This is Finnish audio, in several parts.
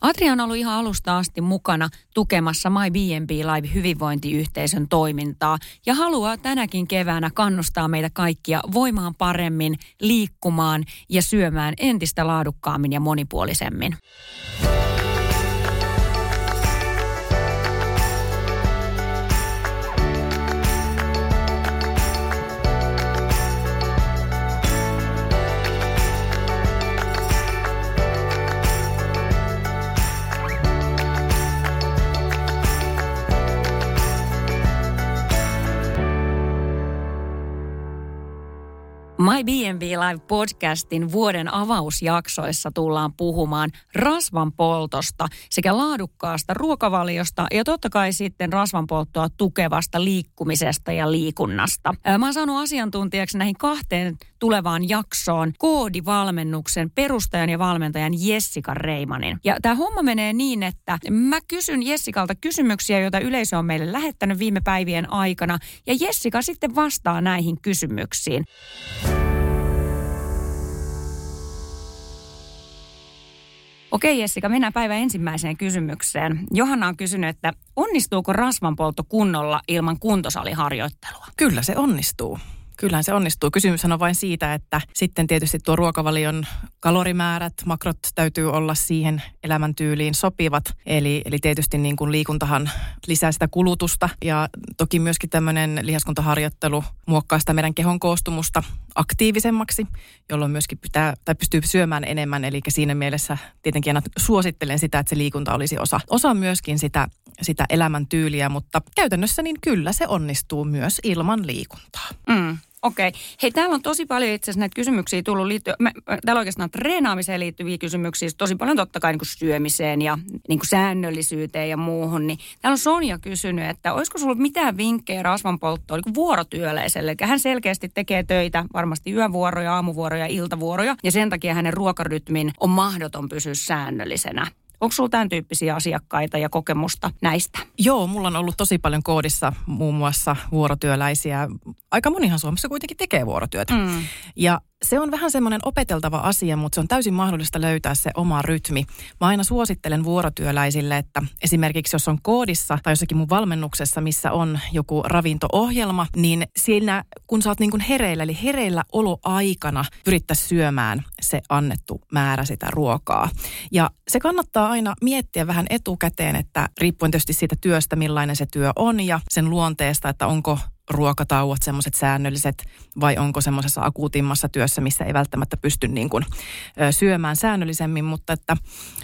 Adria on ollut ihan alusta asti mukana tukemassa My B&B Live hyvinvointiyhteisön toimintaa ja haluaa tänäkin keväänä kannustaa meitä kaikkia voimaan paremmin, liikkumaan ja syömään entistä laadukkaammin ja monipuolisemmin. My B&B Live podcastin vuoden avausjaksoissa tullaan puhumaan rasvan poltosta sekä laadukkaasta ruokavaliosta ja totta kai sitten rasvan polttoa tukevasta liikkumisesta ja liikunnasta. Mä oon saanut asiantuntijaksi näihin kahteen tulevaan jaksoon koodivalmennuksen perustajan ja valmentajan Jessica Reimanin. Ja tämä homma menee niin, että mä kysyn Jessikalta kysymyksiä, joita yleisö on meille lähettänyt viime päivien aikana ja Jessica sitten vastaa näihin kysymyksiin. Okei Jessica, mennään päivän ensimmäiseen kysymykseen. Johanna on kysynyt, että onnistuuko rasvanpoltto kunnolla ilman kuntosaliharjoittelua? Kyllä se onnistuu. Kyllähän se onnistuu. Kysymys on vain siitä, että sitten tietysti tuo ruokavalion kalorimäärät, makrot täytyy olla siihen elämäntyyliin sopivat. Eli, eli tietysti niin kuin liikuntahan lisää sitä kulutusta ja toki myöskin tämmöinen lihaskuntaharjoittelu muokkaa sitä meidän kehon koostumusta aktiivisemmaksi, jolloin myöskin pitää, tai pystyy syömään enemmän. Eli siinä mielessä tietenkin aina suosittelen sitä, että se liikunta olisi osa, osa myöskin sitä, sitä elämäntyyliä, mutta käytännössä niin kyllä se onnistuu myös ilman liikuntaa. Mm. Okei. Okay. Hei, täällä on tosi paljon itse asiassa näitä kysymyksiä tullut liittyen, me, täällä oikeastaan treenaamiseen liittyviä kysymyksiä, tosi paljon totta kai niin kuin syömiseen ja niin kuin säännöllisyyteen ja muuhun. Niin täällä on Sonja kysynyt, että olisiko sulla mitään vinkkejä rasvanpolttoon niin vuorotyöläiselle? Eli hän selkeästi tekee töitä, varmasti yövuoroja, aamuvuoroja, iltavuoroja, ja sen takia hänen ruokarytmin on mahdoton pysyä säännöllisenä. Onko sinulla tämän tyyppisiä asiakkaita ja kokemusta näistä? Joo, mulla on ollut tosi paljon koodissa muun muassa vuorotyöläisiä. Aika monihan Suomessa kuitenkin tekee vuorotyötä. Mm. Ja se on vähän semmoinen opeteltava asia, mutta se on täysin mahdollista löytää se oma rytmi. Mä aina suosittelen vuorotyöläisille, että esimerkiksi jos on koodissa tai jossakin mun valmennuksessa, missä on joku ravinto-ohjelma, niin siinä kun sä oot niin kuin hereillä, eli hereillä oloaikana pyrittäisiin syömään se annettu määrä sitä ruokaa. Ja se kannattaa aina miettiä vähän etukäteen, että riippuen tietysti siitä työstä, millainen se työ on ja sen luonteesta, että onko ruokatauot semmoiset säännölliset vai onko semmoisessa akuutimmassa työssä, missä ei välttämättä pysty niin kuin, syömään säännöllisemmin, mutta että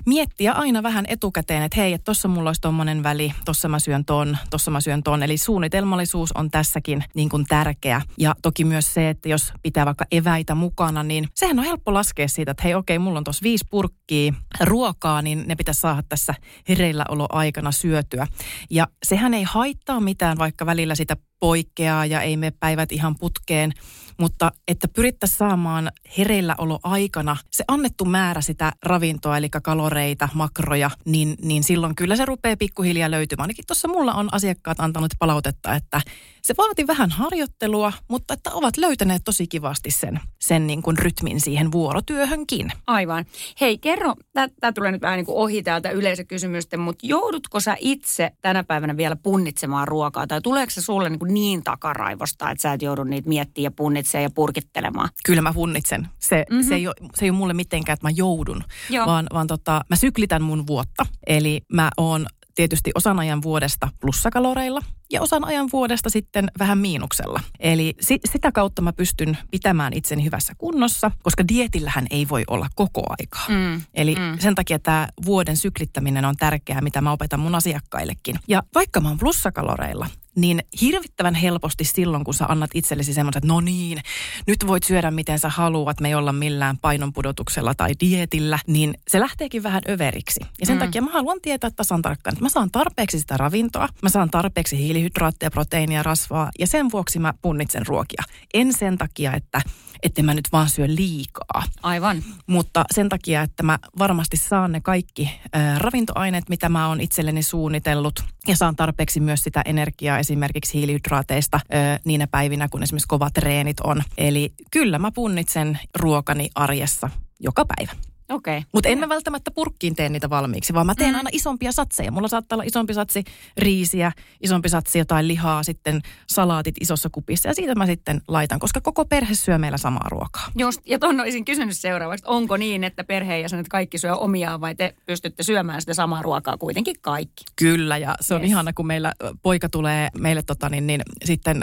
miettiä aina vähän etukäteen, että hei, että tuossa mulla olisi tuommoinen väli, tuossa mä syön ton, tuossa mä syön ton. Eli suunnitelmallisuus on tässäkin niin kuin tärkeä. Ja toki myös se, että jos pitää vaikka eväitä mukana, niin sehän on helppo laskea siitä, että hei okei, mulla on tuossa viisi purkkiä ruokaa, niin ne pitäisi saada tässä hereilläoloaikana syötyä. Ja sehän ei haittaa mitään, vaikka välillä sitä poikkeaa ja ei me päivät ihan putkeen, mutta että pyrittäisiin saamaan hereilläolo aikana se annettu määrä sitä ravintoa, eli kaloreita, makroja, niin, niin silloin kyllä se rupeaa pikkuhiljaa löytymään. Ainakin tuossa mulla on asiakkaat antanut palautetta, että se vaati vähän harjoittelua, mutta että ovat löytäneet tosi kivasti sen, sen niin kuin rytmin siihen vuorotyöhönkin. Aivan. Hei, kerro, tämä tulee nyt vähän niin kuin ohi täältä yleisökysymysten, mutta joudutko sä itse tänä päivänä vielä punnitsemaan ruokaa? Tai tuleeko se sulle niin, kuin niin takaraivosta, että sä et joudu niitä miettiä ja punnitsemaan ja purkittelemaan? Kyllä mä punnitsen. Se, mm-hmm. se, ei ole, se ei ole mulle mitenkään, että mä joudun, Joo. vaan, vaan tota, mä syklitän mun vuotta. Eli mä oon tietysti osan ajan vuodesta plussakaloreilla ja osan ajan vuodesta sitten vähän miinuksella. Eli si- sitä kautta mä pystyn pitämään itseni hyvässä kunnossa, koska dietillähän ei voi olla koko aikaa. Mm. Eli mm. sen takia tämä vuoden syklittäminen on tärkeää, mitä mä opetan mun asiakkaillekin. Ja vaikka mä oon plussakaloreilla, niin hirvittävän helposti silloin, kun sä annat itsellesi semmoisen, että no niin, nyt voit syödä miten sä haluat, me ei olla millään painonpudotuksella tai dietillä, niin se lähteekin vähän överiksi. Ja sen mm. takia mä haluan tietää tasan tarkkaan, että mä saan tarpeeksi sitä ravintoa, mä saan tarpeeksi hiilihydraatteja, proteiinia, rasvaa ja sen vuoksi mä punnitsen ruokia. En sen takia, että että mä nyt vaan syö liikaa. Aivan. Mutta sen takia, että mä varmasti saan ne kaikki äh, ravintoaineet, mitä mä oon itselleni suunnitellut. Ja saan tarpeeksi myös sitä energiaa esimerkiksi hiilihydraateista äh, niinä päivinä, kun esimerkiksi kovat treenit on. Eli kyllä mä punnitsen ruokani arjessa joka päivä. Okei. Okay. Mutta en mä välttämättä purkkiin tee niitä valmiiksi, vaan mä teen mm. aina isompia satseja. Mulla saattaa olla isompi satsi riisiä, isompi satsi jotain lihaa, sitten salaatit isossa kupissa ja siitä mä sitten laitan, koska koko perhe syö meillä samaa ruokaa. Just, ja tuon olisin kysynyt seuraavaksi, onko niin, että perheenjäsenet kaikki syö omiaan vai te pystytte syömään sitä samaa ruokaa kuitenkin kaikki? Kyllä, ja se on yes. ihana, kun meillä poika tulee meille tota, niin, niin, sitten,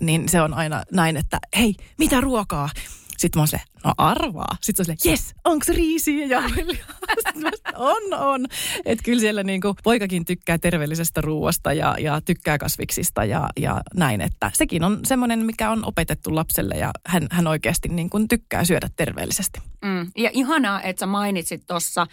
niin se on aina näin, että hei, mitä ruokaa? Sitten mä oon se, no arvaa. Sitten se on silleen, yes, onko riisiä ja on, on. Että kyllä siellä niinku poikakin tykkää terveellisestä ruoasta ja, ja tykkää kasviksista ja, ja näin. Että sekin on semmoinen, mikä on opetettu lapselle ja hän, hän oikeasti niinku tykkää syödä terveellisesti. Mm. Ja ihanaa, että sä mainitsit tuossa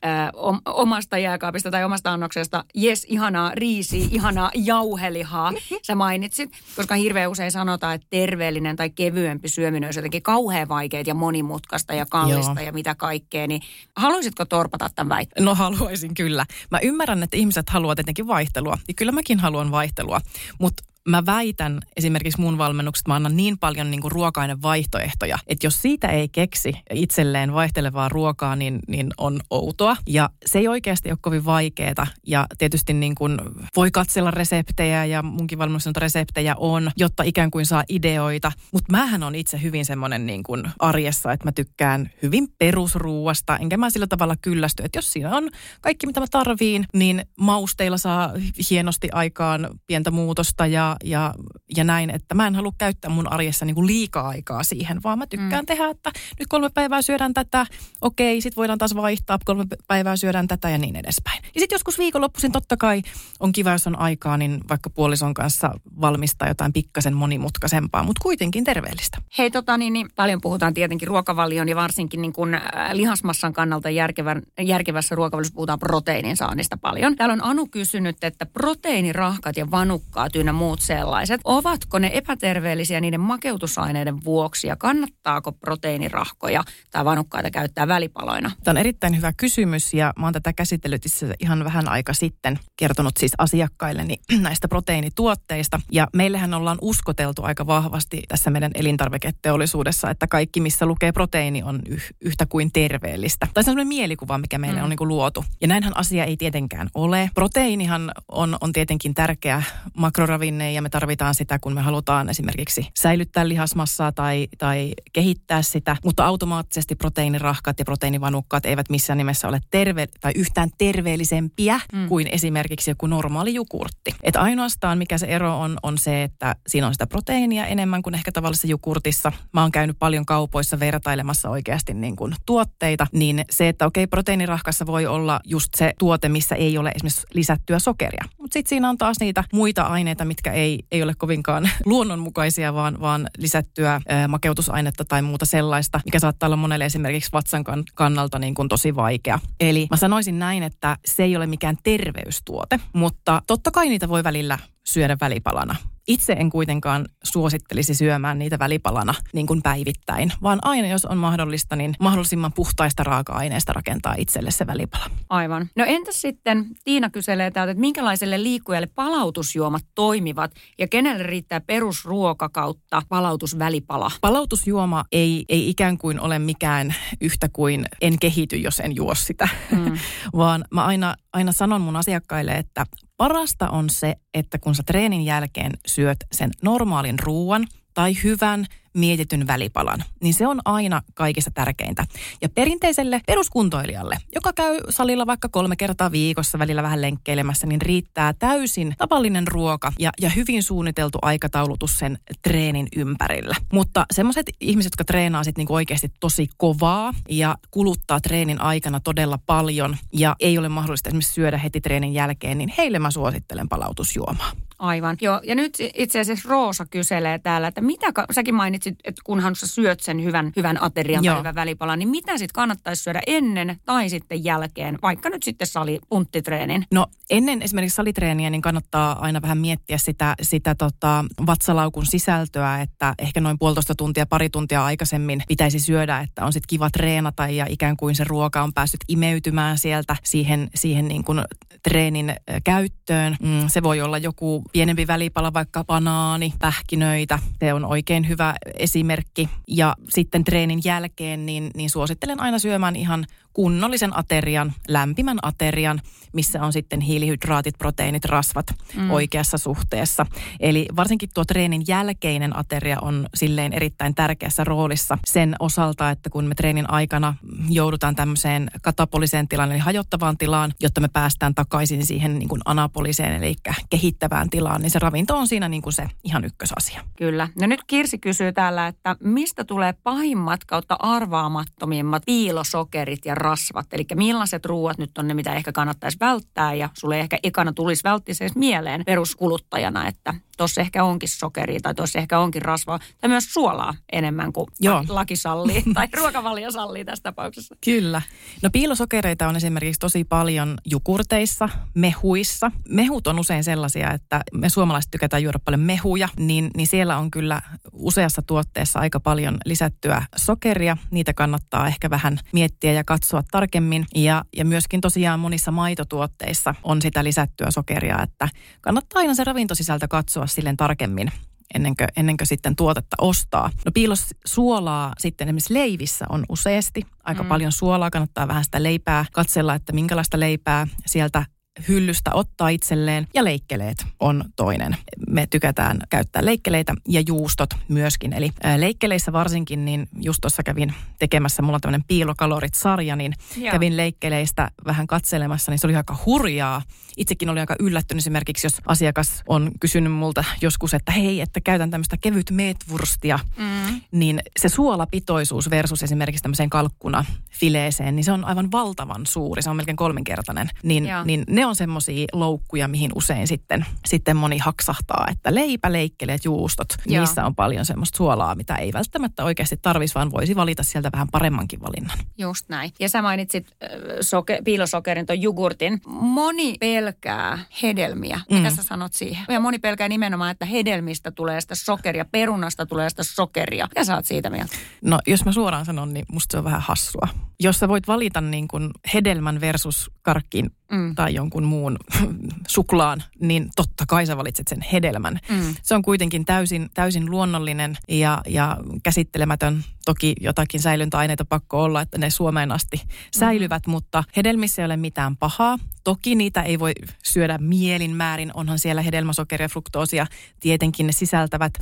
omasta jääkaapista tai omasta annoksesta, jes, ihanaa riisi, ihanaa jauhelihaa, sä mainitsit, koska hirveän usein sanotaan, että terveellinen tai kevyempi syöminen on jotenkin kauhean vaikeaa ja monimutkaista ja kallista Joo. ja mitä kaikkea, niin haluaisitko torpata tämän väitteen? No haluaisin kyllä. Mä ymmärrän, että ihmiset haluavat tietenkin vaihtelua ja kyllä mäkin haluan vaihtelua, mutta mä väitän esimerkiksi mun valmennukset, mä annan niin paljon niin kuin ruoka-ainevaihtoehtoja, että jos siitä ei keksi itselleen vaihtelevaa ruokaa, niin, niin on outoa. Ja se ei oikeasti ole kovin vaikeaa. Ja tietysti niin kuin voi katsella reseptejä ja munkin valmennuksen reseptejä on, jotta ikään kuin saa ideoita. Mutta mähän on itse hyvin semmoinen niin kuin arjessa, että mä tykkään hyvin perusruuasta, enkä mä sillä tavalla kyllästy, että jos siinä on kaikki mitä mä tarviin, niin mausteilla saa hienosti aikaan pientä muutosta ja ja, ja näin, että mä en halua käyttää mun arjessa niin kuin liikaa aikaa siihen, vaan mä tykkään mm. tehdä, että nyt kolme päivää syödään tätä, okei, sitten voidaan taas vaihtaa, kolme päivää syödään tätä ja niin edespäin. Ja sitten joskus viikonloppuisin totta kai on kiva, jos on aikaa, niin vaikka puolison kanssa valmistaa jotain pikkasen monimutkaisempaa, mutta kuitenkin terveellistä. Hei, tota niin, niin paljon puhutaan tietenkin ruokavalion ja varsinkin niin kuin, äh, lihasmassan kannalta järkevän, järkevässä ruokavaliossa puhutaan proteiinin saannista paljon. Täällä on Anu kysynyt, että proteiinirahkat ja vanukkaat ynnä muut sellaiset. Ovatko ne epäterveellisiä niiden makeutusaineiden vuoksi ja kannattaako proteiinirahkoja tai vanukkaita käyttää välipaloina? Tämä on erittäin hyvä kysymys ja mä oon tätä käsitellyt itse ihan vähän aika sitten kertonut siis asiakkailleni näistä proteiinituotteista. Ja meillähän ollaan uskoteltu aika vahvasti tässä meidän elintarviketeollisuudessa, että kaikki missä lukee proteiini on yh- yhtä kuin terveellistä. Tai se on sellainen mielikuva, mikä meille mm. on niin kuin luotu. Ja näinhän asia ei tietenkään ole. Proteiinihan on, on tietenkin tärkeä makroravinne ja me tarvitaan sitä, kun me halutaan esimerkiksi säilyttää lihasmassaa tai, tai kehittää sitä, mutta automaattisesti proteiinirahkat ja proteiinivanukkaat eivät missään nimessä ole terve tai yhtään terveellisempiä mm. kuin esimerkiksi joku normaali jukurtti. Et ainoastaan mikä se ero on, on se, että siinä on sitä proteiinia enemmän kuin ehkä tavallisessa jukurtissa. Mä oon käynyt paljon kaupoissa vertailemassa oikeasti niin kuin tuotteita, niin se, että okei, proteiinirahkassa voi olla just se tuote, missä ei ole esimerkiksi lisättyä sokeria. Mutta sitten siinä on taas niitä muita aineita, mitkä ei ei, ole kovinkaan luonnonmukaisia, vaan, vaan lisättyä makeutusainetta tai muuta sellaista, mikä saattaa olla monelle esimerkiksi vatsan kannalta niin kuin tosi vaikea. Eli mä sanoisin näin, että se ei ole mikään terveystuote, mutta totta kai niitä voi välillä syödä välipalana. Itse en kuitenkaan suosittelisi syömään niitä välipalana niin kuin päivittäin, vaan aina jos on mahdollista, niin mahdollisimman puhtaista raaka-aineista rakentaa itselle se välipala. Aivan. No entäs sitten, Tiina kyselee täältä, että minkälaiselle liikkujalle palautusjuomat toimivat ja kenelle riittää perusruoka kautta palautusvälipala? Palautusjuoma ei, ei ikään kuin ole mikään yhtä kuin en kehity, jos en juo sitä, mm. vaan mä aina, aina sanon mun asiakkaille, että Parasta on se, että kun sä treenin jälkeen syöt sen normaalin ruuan tai hyvän mietityn välipalan, niin se on aina kaikista tärkeintä. Ja perinteiselle peruskuntoilijalle, joka käy salilla vaikka kolme kertaa viikossa välillä vähän lenkkeilemässä, niin riittää täysin tavallinen ruoka ja, ja hyvin suunniteltu aikataulutus sen treenin ympärillä. Mutta semmoiset ihmiset, jotka treenaa sitten niinku oikeasti tosi kovaa ja kuluttaa treenin aikana todella paljon ja ei ole mahdollista esimerkiksi syödä heti treenin jälkeen, niin heille mä suosittelen palautusjuomaa. Aivan. Joo, ja nyt itse asiassa Roosa kyselee täällä, että mitä, ka- säkin mainitsit, että kunhan sä syöt sen hyvän, hyvän aterian Joo. tai hyvän välipalan, niin mitä sitten kannattaisi syödä ennen tai sitten jälkeen, vaikka nyt sitten sali punttitreenin? No ennen esimerkiksi salitreeniä niin kannattaa aina vähän miettiä sitä, sitä tota, vatsalaukun sisältöä, että ehkä noin puolitoista tuntia, pari tuntia aikaisemmin pitäisi syödä, että on sitten kiva treenata ja ikään kuin se ruoka on päässyt imeytymään sieltä siihen, siihen niin kuin treenin käyttöön. Mm, se voi olla joku pienempi välipala, vaikka banaani, pähkinöitä. Se on oikein hyvä esimerkki. Ja sitten treenin jälkeen niin, niin suosittelen aina syömään ihan kunnollisen aterian, lämpimän aterian, missä on sitten hiilihydraatit, proteiinit, rasvat mm. oikeassa suhteessa. Eli varsinkin tuo treenin jälkeinen ateria on silleen erittäin tärkeässä roolissa sen osalta, että kun me treenin aikana joudutaan tämmöiseen katapoliseen tilaan, eli hajottavaan tilaan, jotta me päästään takaisin siihen niin kuin anapoliseen, eli kehittävään tilaan, niin se ravinto on siinä niin kuin se ihan ykkösasia. Kyllä. No nyt Kirsi kysyy täällä, että mistä tulee pahimmat kautta arvaamattomimmat piilosokerit ja rasvat? Eli millaiset ruuat nyt on ne, mitä ehkä kannattaisi välttää ja sulle ehkä ekana tulisi välttää mieleen peruskuluttajana, että tuossa ehkä onkin sokeria tai tuossa ehkä onkin rasvaa tai myös suolaa enemmän kuin Joo. laki sallii tai ruokavalio sallii tässä tapauksessa. Kyllä. No piilosokereita on esimerkiksi tosi paljon jogurteissa, mehuissa. Mehut on usein sellaisia, että me suomalaiset tykätään juoda paljon mehuja, niin, niin siellä on kyllä useassa tuotteessa aika paljon lisättyä sokeria. Niitä kannattaa ehkä vähän miettiä ja katsoa tarkemmin. Ja, ja myöskin tosiaan monissa maitotuotteissa on sitä lisättyä sokeria, että kannattaa aina se ravintosisältö katsoa silleen tarkemmin ennen kuin, ennen kuin sitten tuotetta ostaa. No piilosuolaa sitten esimerkiksi leivissä on useasti. Aika mm. paljon suolaa, kannattaa vähän sitä leipää katsella, että minkälaista leipää sieltä hyllystä ottaa itselleen ja leikkeleet on toinen. Me tykätään käyttää leikkeleitä ja juustot myöskin. Eli leikkeleissä varsinkin, niin just tuossa kävin tekemässä, mulla on tämmöinen piilokalorit-sarja, niin Joo. kävin leikkeleistä vähän katselemassa, niin se oli aika hurjaa. Itsekin oli aika yllättynyt esimerkiksi, jos asiakas on kysynyt multa joskus, että hei, että käytän tämmöistä kevyt meetwurstia, Mm. niin se suolapitoisuus versus esimerkiksi tämmöiseen kalkkuna fileeseen, niin se on aivan valtavan suuri. Se on melkein kolminkertainen. Niin, Joo. niin ne on semmoisia loukkuja, mihin usein sitten, sitten moni haksahtaa, että leipä, leikkeleet, juustot, Joo. niissä on paljon semmoista suolaa, mitä ei välttämättä oikeasti tarvitsisi, vaan voisi valita sieltä vähän paremmankin valinnan. Just näin. Ja sä mainitsit äh, soke, piilosokerin, ton jogurtin. Moni pelkää hedelmiä. Mitä Mm. sä sanot siihen? Ja moni pelkää nimenomaan, että hedelmistä tulee sitä sokeria, perunasta tulee sitä sokeria. Mitä sä oot siitä mieltä? No jos mä suoraan sanon, niin musta se on vähän hassua. Jos sä voit valita niin kuin hedelmän versus karkkin Mm. tai jonkun muun suklaan, niin totta kai sä valitset sen hedelmän. Mm. Se on kuitenkin täysin, täysin luonnollinen ja, ja käsittelemätön. Toki jotakin säilyntäaineita pakko olla, että ne Suomeen asti säilyvät, mutta hedelmissä ei ole mitään pahaa. Toki niitä ei voi syödä mielin määrin, onhan siellä hedelmäsokeria ja fruktoosia, tietenkin ne sisältävät,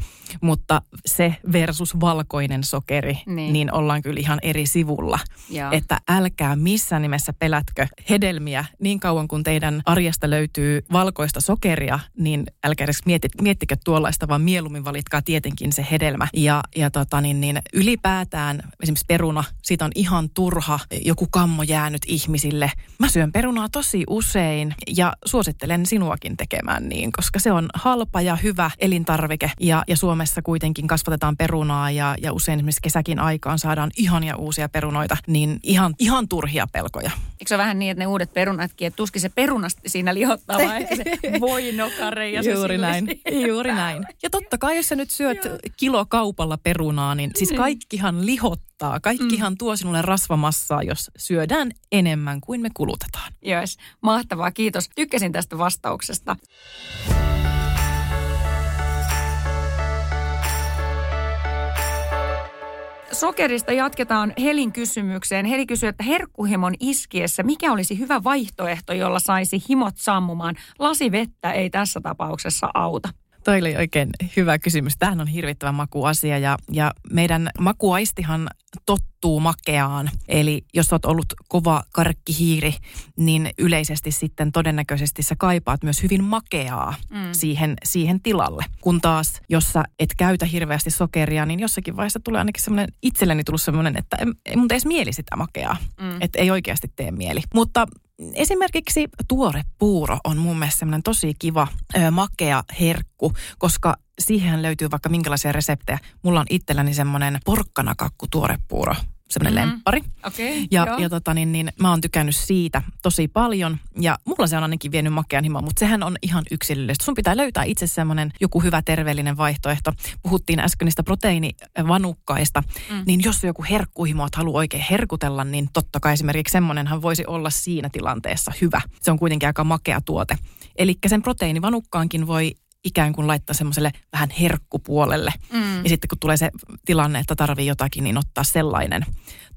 mutta se versus valkoinen sokeri, Niin. niin, ollaan kyllä ihan eri sivulla. Joo. Että älkää missään nimessä pelätkö hedelmiä niin kauan kun teidän arjesta löytyy valkoista sokeria, niin älkää edes mietti, miettikö tuollaista, vaan mieluummin valitkaa tietenkin se hedelmä. Ja, ja tota niin, niin ylipäätään esimerkiksi peruna, siitä on ihan turha joku kammo jäänyt ihmisille. Mä syön perunaa tosi usein ja suosittelen sinuakin tekemään niin, koska se on halpa ja hyvä elintarvike. Ja, ja Suomessa kuitenkin kasvatetaan perunaa ja, ja usein esimerkiksi kesäkin aikaan saadaan ihania uusia perunoita, niin ihan, ihan turhia pelkoja. Eikö se ole vähän niin, että ne uudet perunatkin, että tuskin se perunasti siinä lihottaa, vaan ehkä se voinokare ja se Juuri näin, juuri näin. Ja totta kai, jos sä nyt syöt kilo kaupalla perunaa, niin siis kaikkihan lihottaa. Kaikkihan tuo sinulle rasvamassaa, jos syödään enemmän kuin me kulutetaan. Yes. Mahtavaa, kiitos. Tykkäsin tästä vastauksesta. Sokerista jatketaan Helin kysymykseen. Heli kysyy, että herkkuhimon iskiessä, mikä olisi hyvä vaihtoehto, jolla saisi himot sammumaan? Lasivettä ei tässä tapauksessa auta. Toi oli oikein hyvä kysymys. Tämähän on hirvittävä makuasia ja, ja meidän makuaistihan tottuu makeaan. Eli jos olet ollut kova karkkihiiri, niin yleisesti sitten todennäköisesti sä kaipaat myös hyvin makeaa mm. siihen, siihen tilalle. Kun taas, jos sä et käytä hirveästi sokeria, niin jossakin vaiheessa tulee ainakin semmoinen, itselleni tullut semmoinen, että ei mun edes mieli sitä makeaa. Mm. Että ei oikeasti tee mieli. Mutta esimerkiksi tuore puuro on mun mielestä semmoinen tosi kiva ö, makea herkku, koska siihen löytyy vaikka minkälaisia reseptejä. Mulla on itselläni semmoinen porkkanakakku tuorepuuro semmoinen mm-hmm. lemppari. Okay, ja, ja tota, niin, niin, mä oon tykännyt siitä tosi paljon. Ja mulla se on ainakin vienyt makean himoa, mutta sehän on ihan yksilöllistä. Sun pitää löytää itse semmoinen joku hyvä terveellinen vaihtoehto. Puhuttiin äsken niistä proteiinivanukkaista. Mm. Niin jos joku herkkuhimo, että haluaa oikein herkutella, niin totta kai esimerkiksi semmoinenhan voisi olla siinä tilanteessa hyvä. Se on kuitenkin aika makea tuote. Eli sen proteiinivanukkaankin voi ikään kuin laittaa semmoiselle vähän herkkupuolelle. Mm. Ja sitten kun tulee se tilanne, että tarvii jotakin, niin ottaa sellainen.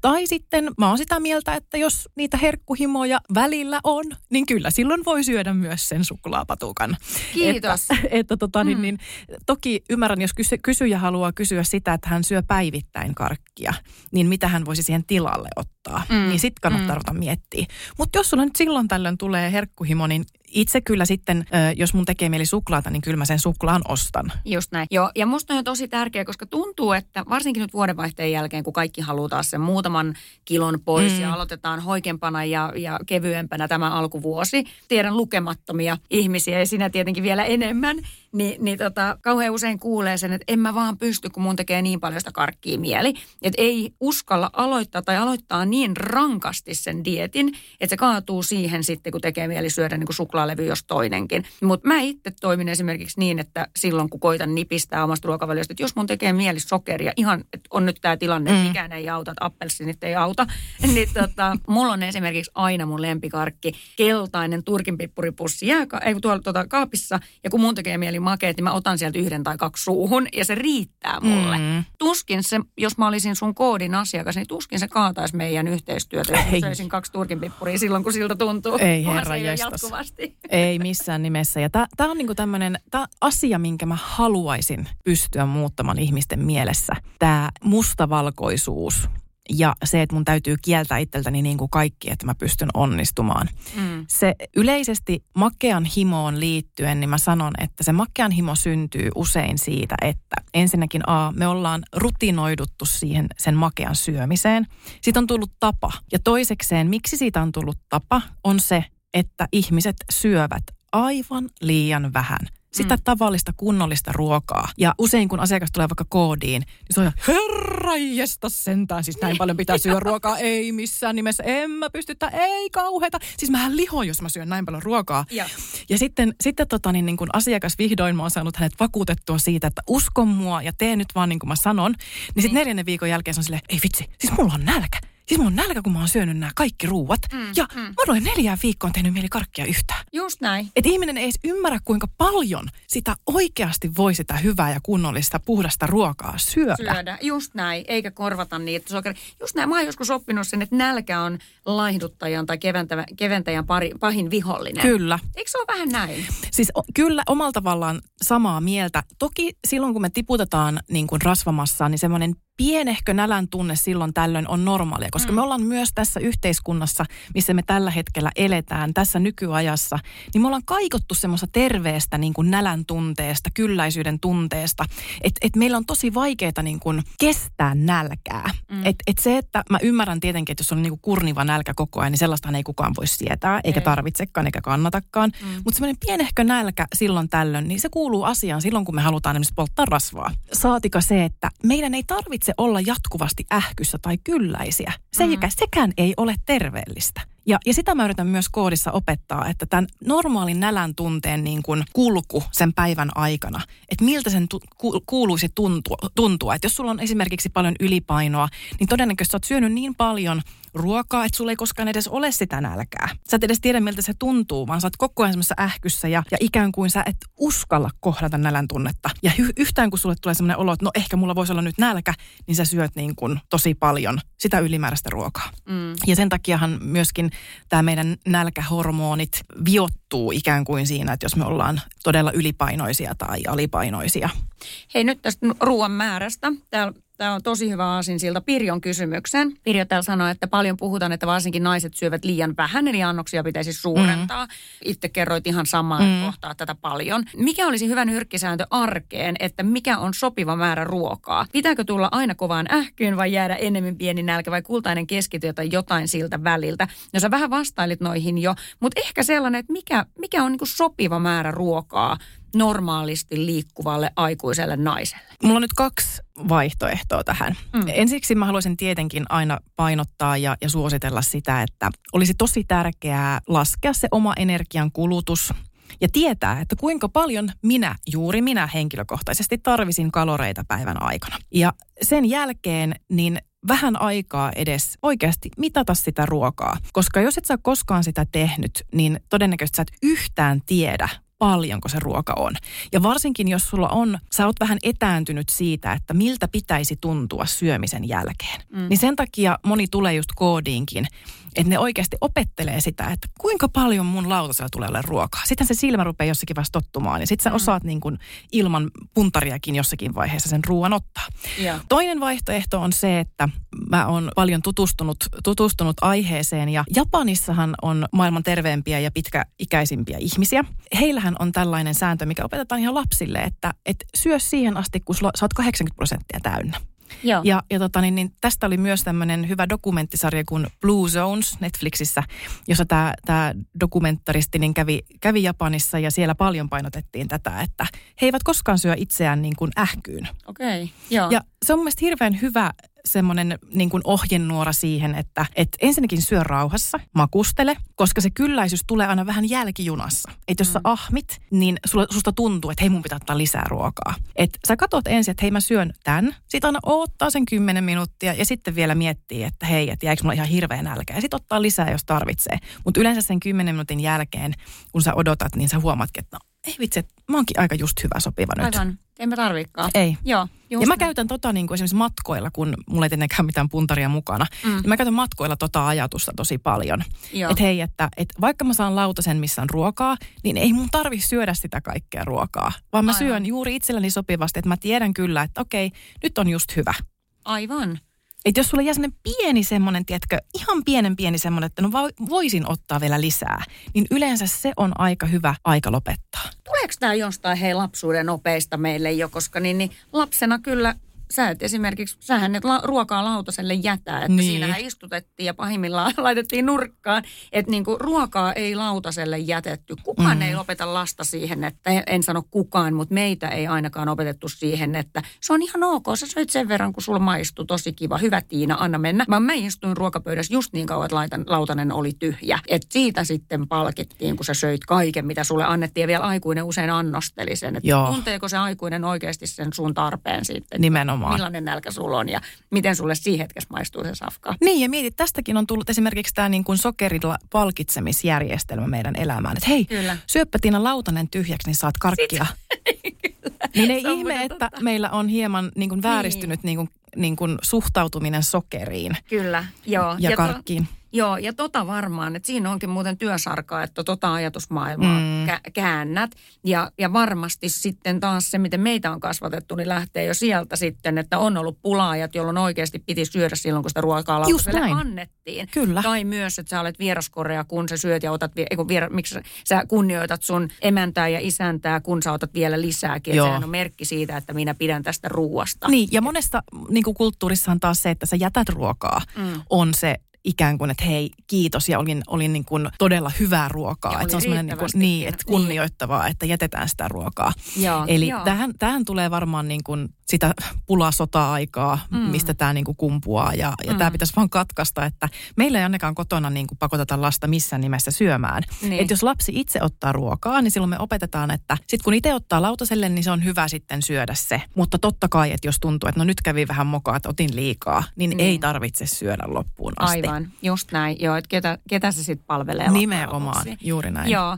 Tai sitten mä oon sitä mieltä, että jos niitä herkkuhimoja välillä on, niin kyllä silloin voi syödä myös sen suklaapatukan. Kiitos. Että, että tota, niin, mm. niin, toki ymmärrän, jos kysy, kysyjä haluaa kysyä sitä, että hän syö päivittäin karkkia, niin mitä hän voisi siihen tilalle ottaa. Mm. Niin sitten kannattaa mm. ruveta miettiä. Mutta jos sulla nyt silloin tällöin tulee herkkuhimo, niin itse kyllä sitten, jos mun tekee mieli suklaata, niin kyllä mä sen suklaan ostan. Just näin. Joo, ja musta on tosi tärkeä, koska tuntuu, että varsinkin nyt vuodenvaihteen jälkeen, kun kaikki haluaa taas sen muutaman kilon pois mm. ja aloitetaan hoikempana ja, ja kevyempänä tämä alkuvuosi. Tiedän lukemattomia ihmisiä ja sinä tietenkin vielä enemmän, niin, niin tota, kauhean usein kuulee sen, että en mä vaan pysty, kun mun tekee niin paljon sitä karkkia mieli. Että ei uskalla aloittaa tai aloittaa niin rankasti sen dietin, että se kaatuu siihen sitten, kun tekee mieli syödä niin kuin suklaalevy jos toinenkin. Mutta mä itse toimin esimerkiksi niin, että silloin kun koitan nipistää omasta ruokavaliosta, että jos mun tekee mieli sokeria, ihan että on nyt tämä tilanne, että mm. mikään ei auta, että appelsinit ei auta, niin tota, mulla on esimerkiksi aina mun lempikarkki, keltainen turkinpippuripussi jääka, ei tuolla tota, kaapissa, ja kun mun tekee mieli makeet, niin mä otan sieltä yhden tai kaksi suuhun ja se riittää mulle. Mm. Tuskin se, jos mä olisin sun koodin asiakas, niin tuskin se kaataisi meidän yhteistyötä, jos ei. söisin kaksi turkinpippuria silloin, kun siltä tuntuu. Ei herra jatkuvasti. Ei missään nimessä. Ja tämä on niinku tämmöinen asia, minkä mä haluaisin pystyä muuttamaan ihmisten mielessä. Tämä mustavalkoisuus ja se, että mun täytyy kieltää itseltäni niin kuin kaikki, että mä pystyn onnistumaan. Mm. Se yleisesti makean himoon liittyen, niin mä sanon, että se makean himo syntyy usein siitä, että ensinnäkin A, me ollaan rutinoiduttu siihen sen makean syömiseen. Siitä on tullut tapa. Ja toisekseen, miksi siitä on tullut tapa, on se, että ihmiset syövät aivan liian vähän – sitä mm. tavallista kunnollista ruokaa. Ja usein kun asiakas tulee vaikka koodiin, niin se on herra sentään, siis näin paljon pitää syödä ruokaa. Ei missään nimessä, en mä pystytä, ei kauheita. Siis mähän lihoin, jos mä syön näin paljon ruokaa. Ja, ja sitten, sitten tota, niin, niin kun asiakas vihdoin mä oon saanut hänet vakuutettua siitä, että uskon mua ja tee nyt vaan niin kuin mä sanon. Niin sitten niin. neljännen viikon jälkeen se on silleen, ei vitsi, siis mulla on nälkä Siis on nälkä, kun mä oon syönyt nämä kaikki ruuat. Mm, ja mm. mä olen neljään viikkoon tehnyt mieli karkkia yhtään. Just näin. Et ihminen ei edes ymmärrä, kuinka paljon sitä oikeasti voi sitä hyvää ja kunnollista puhdasta ruokaa syödä. Syödä, just näin. Eikä korvata niitä sokeri. Just näin. Mä oon joskus oppinut sen, että nälkä on laihduttajan tai keventäjän, keventäjän pari, pahin vihollinen. Kyllä. Eikö se ole vähän näin? Siis o, kyllä omalla tavallaan samaa mieltä. Toki silloin, kun me tiputetaan niin kuin rasvamassa, niin semmoinen pienehkö nälän tunne silloin tällöin on normaalia, koska mm. me ollaan myös tässä yhteiskunnassa, missä me tällä hetkellä eletään, tässä nykyajassa, niin me ollaan kaikottu semmoista terveestä niin kuin nälän tunteesta, kylläisyyden tunteesta, että et meillä on tosi vaikeaa niin kuin kestää nälkää. Mm. Et, et se, että mä ymmärrän tietenkin, että jos on niin kuin kurniva nälkä koko ajan, niin sellaistahan ei kukaan voi sietää, eikä ei. tarvitsekaan, eikä kannatakaan. Mm. Mutta semmoinen pienehkö nälkä silloin tällöin, niin se kuuluu asiaan silloin, kun me halutaan esimerkiksi polttaa rasvaa. Saatika se, että meidän ei tarvitse tarvitse olla jatkuvasti ähkyssä tai kylläisiä. Se, mm. sekään ei ole terveellistä. Ja, ja sitä mä yritän myös koodissa opettaa, että tämän normaalin nälän tunteen niin kuin kulku sen päivän aikana, että miltä sen tu, ku, kuuluisi tuntua, tuntua. Että jos sulla on esimerkiksi paljon ylipainoa, niin todennäköisesti sä oot syönyt niin paljon ruokaa, että sulla ei koskaan edes ole sitä nälkää. Sä et edes tiedä, miltä se tuntuu, vaan sä oot koko ajan semmoisessa ähkyssä ja, ja ikään kuin sä et uskalla kohdata nälän tunnetta. Ja hy, yhtään kun sulle tulee semmoinen olo, että no ehkä mulla voisi olla nyt nälkä, niin sä syöt niin kuin tosi paljon sitä ylimääräistä ruokaa. Mm. Ja sen takiahan myöskin tämä meidän nälkähormonit viottuu ikään kuin siinä, että jos me ollaan todella ylipainoisia tai alipainoisia. Hei nyt tästä ruoan määrästä. Täällä Tämä on tosi hyvä aasin siltä Pirjon kysymyksen. Pirjo täällä sanoi, että paljon puhutaan, että varsinkin naiset syövät liian vähän, eli annoksia pitäisi suurentaa. Mm. Itse kerroit ihan samaa mm. kohtaa tätä paljon. Mikä olisi hyvä nyrkkisääntö arkeen, että mikä on sopiva määrä ruokaa? Pitääkö tulla aina kovaan ähkyyn vai jäädä enemmän pieni nälkä vai kultainen keskityö tai jotain siltä väliltä? No sä vähän vastailit noihin jo, mutta ehkä sellainen, että mikä, mikä on niin sopiva määrä ruokaa normaalisti liikkuvalle aikuiselle naiselle? Mulla on nyt kaksi vaihtoehtoa tähän. Mm. Ensiksi mä haluaisin tietenkin aina painottaa ja, ja suositella sitä, että olisi tosi tärkeää laskea se oma energian kulutus ja tietää, että kuinka paljon minä, juuri minä henkilökohtaisesti tarvisin kaloreita päivän aikana. Ja sen jälkeen niin vähän aikaa edes oikeasti mitata sitä ruokaa. Koska jos et sä koskaan sitä tehnyt, niin todennäköisesti sä et yhtään tiedä, paljonko se ruoka on. Ja varsinkin jos sulla on, sä oot vähän etääntynyt siitä, että miltä pitäisi tuntua syömisen jälkeen. Mm. Niin sen takia moni tulee just koodiinkin, että ne oikeasti opettelee sitä, että kuinka paljon mun lautasella tulee olla ruokaa. Sitten se silmä rupeaa jossakin vasta tottumaan ja sitten sä mm. osaat niin kuin ilman puntariakin jossakin vaiheessa sen ruoan ottaa. Ja. Toinen vaihtoehto on se, että mä oon paljon tutustunut, tutustunut aiheeseen ja Japanissahan on maailman terveempiä ja pitkäikäisimpiä ihmisiä. Heillähän on tällainen sääntö, mikä opetetaan ihan lapsille, että, että syö siihen asti, kun sä oot 80 prosenttia täynnä. Joo. Ja, ja tota, niin, niin tästä oli myös tämmöinen hyvä dokumenttisarja kuin Blue Zones Netflixissä, jossa tämä, tämä dokumentaristi niin kävi, kävi Japanissa ja siellä paljon painotettiin tätä, että he eivät koskaan syö itseään niin kuin ähkyyn. Okei, okay, joo. Ja se on mielestäni hirveän hyvä semmoinen niin kuin ohjenuora siihen, että, että ensinnäkin syö rauhassa, makustele, koska se kylläisyys tulee aina vähän jälkijunassa. Että jos mm. sä ahmit, niin sulla, susta tuntuu, että hei mun pitää ottaa lisää ruokaa. Että sä katot ensin, että hei mä syön tämän, sit aina odottaa sen 10 minuuttia ja sitten vielä miettii, että hei, että jääkö mulla ihan hirveä nälkä. Ja sitten ottaa lisää, jos tarvitsee. Mutta yleensä sen 10 minuutin jälkeen, kun sä odotat, niin sä huomaatkin, että no, ei vitsi, mä oonkin aika just hyvä sopiva nyt. Aivan. En mä tarvikaan. Ei. Joo, ja mä käytän tota niin kuin esimerkiksi matkoilla, kun mulla ei tietenkään mitään puntaria mukana. Mm. Niin mä käytän matkoilla tota ajatusta tosi paljon. Että hei, että, että vaikka mä saan lautasen, missä on ruokaa, niin ei mun tarvi syödä sitä kaikkea ruokaa. Vaan mä Aivan. syön juuri itselleni sopivasti, että mä tiedän kyllä, että okei, nyt on just hyvä. Aivan. Että jos sulla jää semmoinen pieni semmoinen, tiedätkö, ihan pienen pieni semmoinen, että no voisin ottaa vielä lisää, niin yleensä se on aika hyvä aika lopettaa. Tuleeko tämä jostain hei lapsuuden opeista meille jo, koska niin, niin lapsena kyllä sä et esimerkiksi, sähän et la, ruokaa lautaselle jätä, että niin. siinähän istutettiin ja pahimmillaan laitettiin nurkkaan, että niinku ruokaa ei lautaselle jätetty. Kukaan mm. ei opeta lasta siihen, että en sano kukaan, mutta meitä ei ainakaan opetettu siihen, että se on ihan ok, sä söit sen verran, kun sulla maistuu tosi kiva, hyvä Tiina, anna mennä. Mä, mä istuin ruokapöydässä just niin kauan, että laitan, lautanen oli tyhjä. Et siitä sitten palkittiin, kun sä söit kaiken, mitä sulle annettiin ja vielä aikuinen usein annosteli sen, että tunteeko se aikuinen oikeasti sen sun tarpeen sitten. Nimenomaan Nimenomaan. millainen nälkä sulla on ja miten sulle siihen hetkessä maistuu se safka. Niin ja mietit, tästäkin on tullut esimerkiksi tämä niin kuin sokerilla palkitsemisjärjestelmä meidän elämään. Että hei, Kyllä. syöppä Tiina lautanen tyhjäksi, niin saat karkkia. niin ei ihme, että totta. meillä on hieman niin kuin vääristynyt niin. Niin kuin, niin kuin suhtautuminen sokeriin. Kyllä, joo. Ja, ja karkkiin. To- Joo, ja tota varmaan, että siinä onkin muuten työsarkaa, että tota ajatusmaailmaa mm. kä- käännät. Ja, ja varmasti sitten taas se, miten meitä on kasvatettu, niin lähtee jo sieltä sitten, että on ollut pulaajat, jolloin oikeasti piti syödä silloin, kun sitä ruokaa lautaselle annettiin. Kyllä. Tai myös, että sä olet vieraskorea, kun sä syöt ja otat, ei kun viera, miksi sä kunnioitat sun emäntää ja isäntää, kun sä otat vielä lisääkin. Joo. Sehän on merkki siitä, että minä pidän tästä ruuasta. Niin, ja monesta niin kulttuurissa on taas se, että sä jätät ruokaa, mm. on se ikään kuin, että hei, kiitos ja olin, olin niin kuin todella hyvää ruokaa. Että se on semmoinen niin, kuin, niin, että kunnioittavaa, niin. että jätetään sitä ruokaa. Joo, Eli joo. Tähän, tähän tulee varmaan niin kuin sitä pulasota-aikaa, mm. mistä tämä niin kuin kumpuaa. Ja, ja mm. tämä pitäisi vaan katkaista, että meillä ei ainakaan kotona niin kuin pakoteta lasta missään nimessä syömään. Niin. Että jos lapsi itse ottaa ruokaa, niin silloin me opetetaan, että sitten kun itse ottaa lautaselle, niin se on hyvä sitten syödä se. Mutta totta kai, että jos tuntuu, että no nyt kävi vähän mokaa, että otin liikaa, niin, niin. ei tarvitse syödä loppuun asti. Aivan, just näin. Joo, että ketä, ketä se sitten palvelee Nimenomaan, juuri näin. Joo.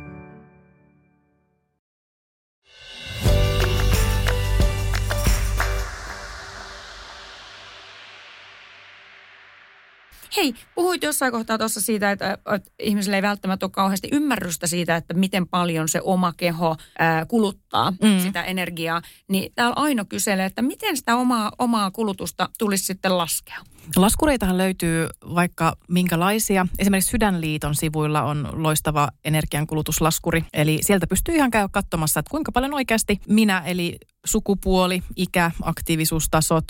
Hei, puhuit jossain kohtaa tuossa siitä, että, että ihmisillä ei välttämättä ole kauheasti ymmärrystä siitä, että miten paljon se oma keho ää, kuluttaa mm. sitä energiaa. Niin täällä Aino kyselee, että miten sitä omaa, omaa kulutusta tulisi sitten laskea? Laskureitahan löytyy vaikka minkälaisia. Esimerkiksi Sydänliiton sivuilla on loistava energiankulutuslaskuri. Eli sieltä pystyy ihan käydä katsomassa, että kuinka paljon oikeasti minä, eli sukupuoli, ikä, aktiivisuustasot,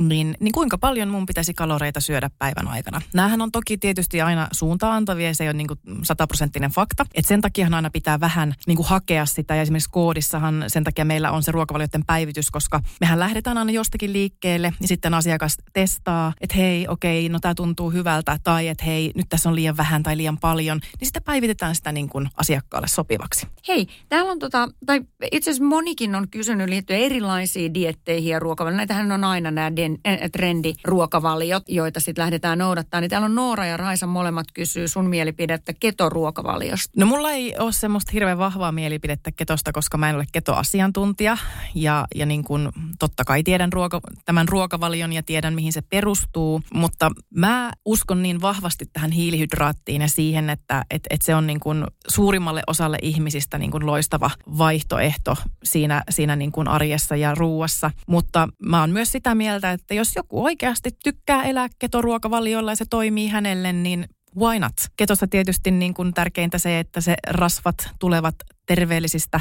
niin, niin kuinka paljon mun pitäisi kaloreita syödä päivän aikana? Nämähän on toki tietysti aina suuntaantavia, se ei ole niin sataprosenttinen fakta. Et sen takia aina pitää vähän niin kuin hakea sitä ja esimerkiksi koodissahan sen takia meillä on se ruokavalioiden päivitys, koska mehän lähdetään aina jostakin liikkeelle ja sitten asiakas testaa, että hei, okei, no tämä tuntuu hyvältä tai että hei, nyt tässä on liian vähän tai liian paljon, niin sitten päivitetään sitä niin kuin asiakkaalle sopivaksi. Hei, täällä on tota, tai itse asiassa monikin on kysynyt liittyen erilaisiin dietteihin ja ruokavalioihin. Näitähän on aina nämä trendiruokavaliot, joita sitten lähdetään noudattaa. Niin täällä on Noora ja Raisa molemmat kysyy sun mielipidettä ketoruokavaliosta. No mulla ei ole semmoista hirveän vahvaa mielipidettä ketosta, koska mä en ole ketoasiantuntija. Ja, ja niin kuin totta kai tiedän ruoka, tämän ruokavalion ja tiedän mihin se perustuu. Mutta mä uskon niin vahvasti tähän hiilihydraattiin ja siihen, että et, et se on niin kuin suurimmalle osalle ihmisistä niin kuin loistava vaihtoehto siinä, siinä niin kuin arjessa ja ruuassa. Mutta mä oon myös sitä mieltä, että jos joku oikeasti tykkää elää ketoruokavaliolla ja se toimii hänelle, niin why not? Ketossa tietysti niin kuin tärkeintä se, että se rasvat tulevat terveellisistä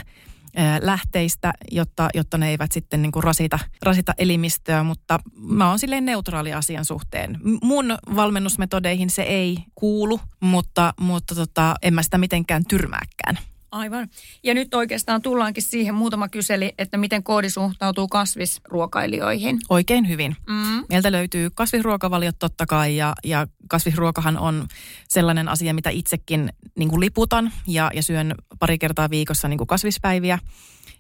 lähteistä, jotta, jotta ne eivät sitten niin kuin rasita, rasita elimistöä, mutta mä oon silleen neutraali asian suhteen. Mun valmennusmetodeihin se ei kuulu, mutta, mutta tota, en mä sitä mitenkään tyrmääkään. Aivan. Ja nyt oikeastaan tullaankin siihen, muutama kyseli, että miten koodi suhtautuu kasvisruokailijoihin. Oikein hyvin. Mm. Meiltä löytyy kasvisruokavaliot totta kai ja, ja kasvisruokahan on sellainen asia, mitä itsekin niin kuin liputan ja, ja syön pari kertaa viikossa niin kuin kasvispäiviä.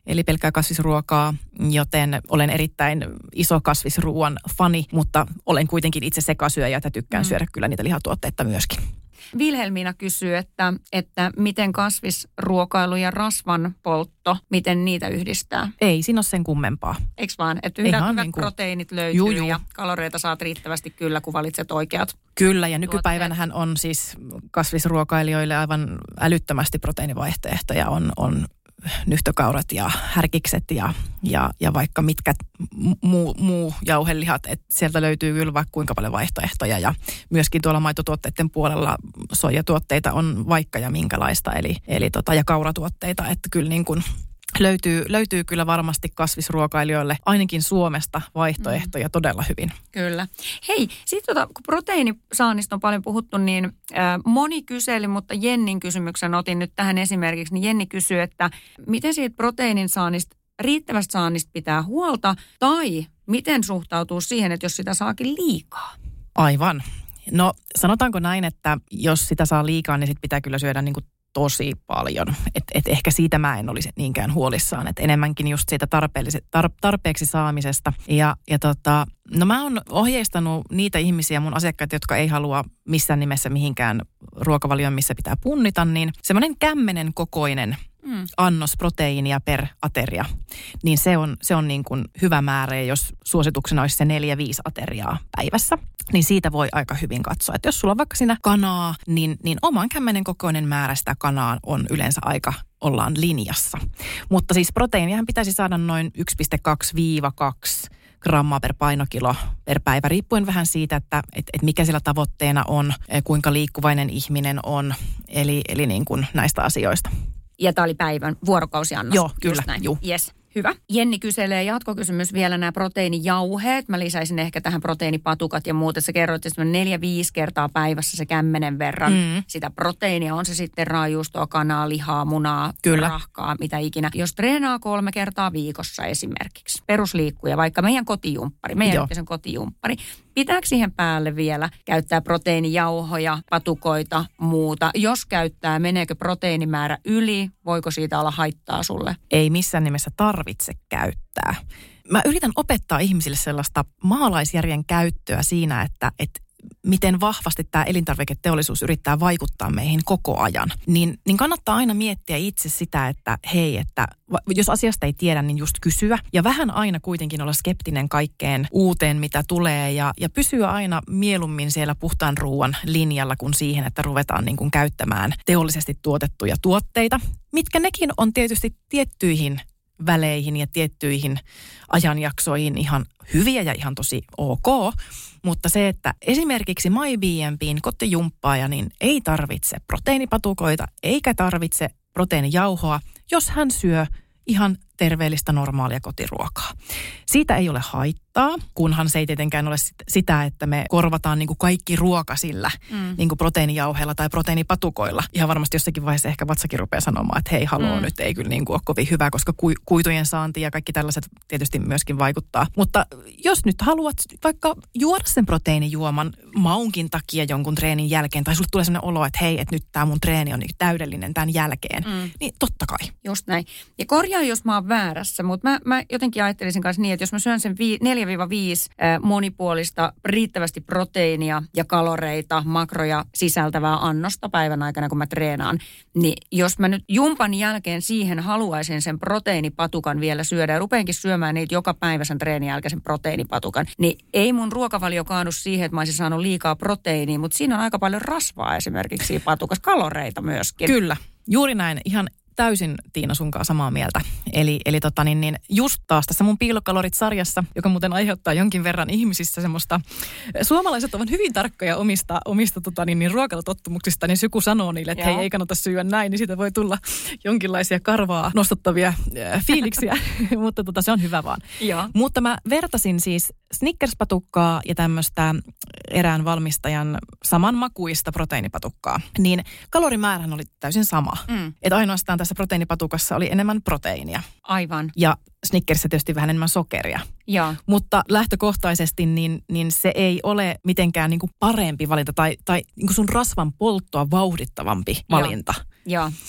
Eli pelkkää kasvisruokaa, joten olen erittäin iso kasvisruoan fani, mutta olen kuitenkin itse sekasyöjä ja tykkään mm. syödä kyllä niitä lihatuotteita myöskin. Vilhelmiina kysyy, että, että miten kasvisruokailu ja rasvan poltto, miten niitä yhdistää? Ei siinä ole sen kummempaa. Eikö vaan? Että hyvät, hyvät niin kuin... proteiinit löytyy juu, juu. ja kaloreita saat riittävästi kyllä, kun valitset oikeat Kyllä, ja nykypäivänähän on siis kasvisruokailijoille aivan älyttömästi proteiinivaihtoehtoja. On, on nyhtökaurat ja härkikset ja, ja, ja vaikka mitkä muu, muu jauhelihat, että sieltä löytyy kyllä vaikka kuinka paljon vaihtoehtoja ja myöskin tuolla maitotuotteiden puolella soijatuotteita on vaikka ja minkälaista, eli, eli tota, ja kauratuotteita, että kyllä niin kuin löytyy, löytyy kyllä varmasti kasvisruokailijoille ainakin Suomesta vaihtoehtoja mm. todella hyvin. Kyllä. Hei, sitten tota, kun proteiinisaannista on paljon puhuttu, niin äh, moni kyseli, mutta Jennin kysymyksen otin nyt tähän esimerkiksi, niin Jenni kysyy, että miten siitä proteiinin saannista, riittävästä saannista pitää huolta, tai miten suhtautuu siihen, että jos sitä saakin liikaa? Aivan. No sanotaanko näin, että jos sitä saa liikaa, niin sit pitää kyllä syödä niin kuin tosi paljon. Et, et ehkä siitä mä en olisi niinkään huolissaan, että enemmänkin just siitä tar, tarpeeksi saamisesta. Ja, ja tota, no mä oon ohjeistanut niitä ihmisiä, mun asiakkaita, jotka ei halua missään nimessä mihinkään ruokavalioon, missä pitää punnita, niin semmoinen kämmenen kokoinen mm. annos proteiinia per ateria, niin se on, se on niin kuin hyvä määrä. Ja jos suosituksena olisi se neljä, viisi ateriaa päivässä, niin siitä voi aika hyvin katsoa. Että jos sulla on vaikka siinä kanaa, niin, niin oman kämmenen kokoinen määrä sitä kanaa on yleensä aika ollaan linjassa. Mutta siis proteiiniahan pitäisi saada noin 1,2-2 grammaa per painokilo per päivä, riippuen vähän siitä, että et, et mikä siellä tavoitteena on, eh, kuinka liikkuvainen ihminen on, eli, eli niin kuin näistä asioista. Ja tämä oli päivän vuorokausiannos. Joo, kyllä, näin. juu. Yes. Hyvä. Jenni kyselee jatkokysymys vielä nämä proteiinijauheet. Mä lisäisin ehkä tähän proteiinipatukat ja muut. että Sä kerroit, että neljä, viisi kertaa päivässä se kämmenen verran Mm. sitä proteiinia. On se sitten raajuustoa, kanaa, lihaa, munaa, Kyllä. rahkaa, mitä ikinä. Jos treenaa kolme kertaa viikossa esimerkiksi, perusliikkuja, vaikka meidän kotijumppari, meidän kotijumppari, pitääkö siihen päälle vielä käyttää proteiinijauhoja, patukoita, muuta? Jos käyttää, meneekö proteiinimäärä yli? Voiko siitä olla haittaa sulle? Ei missään nimessä tarvitse käyttää. Mä yritän opettaa ihmisille sellaista maalaisjärjen käyttöä siinä, että, että miten vahvasti tämä elintarviketeollisuus yrittää vaikuttaa meihin koko ajan, niin, niin kannattaa aina miettiä itse sitä, että hei, että jos asiasta ei tiedä, niin just kysyä. Ja vähän aina kuitenkin olla skeptinen kaikkeen uuteen, mitä tulee ja, ja pysyä aina mieluummin siellä puhtaan ruoan linjalla kuin siihen, että ruvetaan niin kuin käyttämään teollisesti tuotettuja tuotteita, mitkä nekin on tietysti tiettyihin väleihin ja tiettyihin ajanjaksoihin ihan hyviä ja ihan tosi ok. Mutta se, että esimerkiksi MyBNBin kotijumppaaja, niin ei tarvitse proteiinipatukoita eikä tarvitse proteiinijauhoa, jos hän syö ihan terveellistä normaalia kotiruokaa. Siitä ei ole haittaa, kunhan se ei tietenkään ole sit- sitä, että me korvataan niin kuin kaikki ruoka sillä mm. niin kuin proteiinijauheella tai proteiinipatukoilla. Ihan varmasti jossakin vaiheessa ehkä vatsakin rupeaa sanomaan, että hei haloo, mm. nyt ei kyllä niin kuin ole kovin hyvä, koska kui- kuitujen saanti ja kaikki tällaiset tietysti myöskin vaikuttaa. Mutta jos nyt haluat vaikka juoda sen proteiinijuoman maunkin takia jonkun treenin jälkeen, tai sulle tulee sellainen olo, että hei, että nyt tämä mun treeni on niin täydellinen tämän jälkeen, mm. niin totta kai. Just näin. Ja korjaa, jos mä oon väärässä, mutta mä, mä jotenkin ajattelisin kanssa niin, että jos mä syön sen vi- 4-5 äh, monipuolista, riittävästi proteiinia ja kaloreita, makroja sisältävää annosta päivän aikana, kun mä treenaan, niin jos mä nyt jumpan jälkeen siihen haluaisin sen proteiinipatukan vielä syödä ja rupeenkin syömään niitä joka päivä sen treenin jälkeisen proteiinipatukan, niin ei mun ruokavalio kaadu siihen, että mä olisin saanut liikaa proteiinia, mutta siinä on aika paljon rasvaa esimerkiksi siinä patukassa, kaloreita myöskin. Kyllä, juuri näin. Ihan täysin Tiina sunkaan samaa mieltä. Eli, eli tota niin, niin just taas tässä mun piilokalorit-sarjassa, joka muuten aiheuttaa jonkin verran ihmisissä semmoista, suomalaiset ovat hyvin tarkkoja omista, omista tota niin, niin ruokailutottumuksista, niin Syku sanoo niille, että Joo. hei, ei kannata syödä näin, niin siitä voi tulla jonkinlaisia karvaa nostattavia äh, fiiliksiä, mutta tota, se on hyvä vaan. Joo. Mutta mä vertasin siis Snickers-patukkaa ja tämmöistä erään valmistajan samanmakuista proteiinipatukkaa. Niin kalorimäärähän oli täysin sama. Mm. Että ainoastaan tässä proteiinipatukassa oli enemmän proteiinia. Aivan. Ja Snickersissä tietysti vähän enemmän sokeria. Joo. Mutta lähtökohtaisesti niin, niin se ei ole mitenkään niin kuin parempi valinta tai, tai niin kuin sun rasvan polttoa vauhdittavampi valinta. Joo,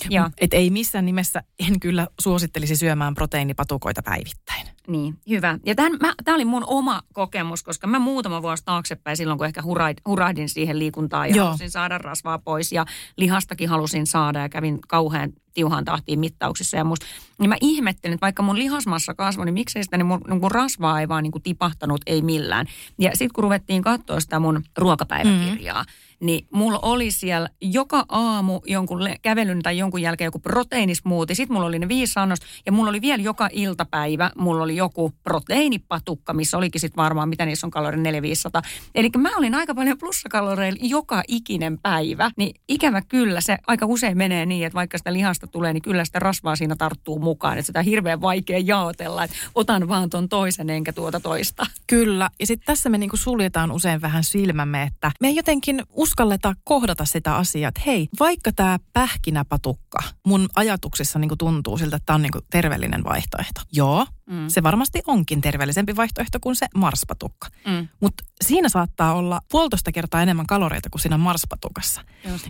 joo. Et ei missään nimessä en kyllä suosittelisi syömään proteiinipatukoita päivittäin. Niin, hyvä. Ja tämä oli mun oma kokemus, koska mä muutama vuosi taaksepäin silloin, kun ehkä hurahdin siihen liikuntaan ja Joo. halusin saada rasvaa pois ja lihastakin halusin saada ja kävin kauhean tiuhaan tahtiin mittauksissa ja musta. Niin mä ihmettelin, että vaikka mun lihasmassa kasvoi, niin miksei sitä niin mun, niin mun rasvaa ei vaan niin kuin tipahtanut, ei millään. Ja sitten kun ruvettiin katsoa sitä mun ruokapäiväkirjaa, mm. Niin mulla oli siellä joka aamu jonkun kävelyn tai jonkun jälkeen joku proteiinismuuti. Sitten mulla oli ne viisi annosta ja mulla oli vielä joka iltapäivä, mulla oli joku proteiinipatukka, missä olikin sitten varmaan, mitä niissä on kalorin 400. Eli mä olin aika paljon plussakaloreilla joka ikinen päivä. Niin ikävä kyllä se aika usein menee niin, että vaikka sitä lihasta tulee, niin kyllä sitä rasvaa siinä tarttuu mukaan. Että sitä on hirveän vaikea jaotella, että otan vaan ton toisen enkä tuota toista. Kyllä. Ja sitten tässä me niinku suljetaan usein vähän silmämme, että me jotenkin uskalleta kohdata sitä asiaa, että hei, vaikka tämä pähkinäpatukka mun ajatuksissa niinku tuntuu siltä, että tämä on niinku terveellinen vaihtoehto. Joo, mm. se varmasti onkin terveellisempi vaihtoehto kuin se marspatukka. Mm. Mutta siinä saattaa olla puolitoista kertaa enemmän kaloreita kuin siinä marspatukassa.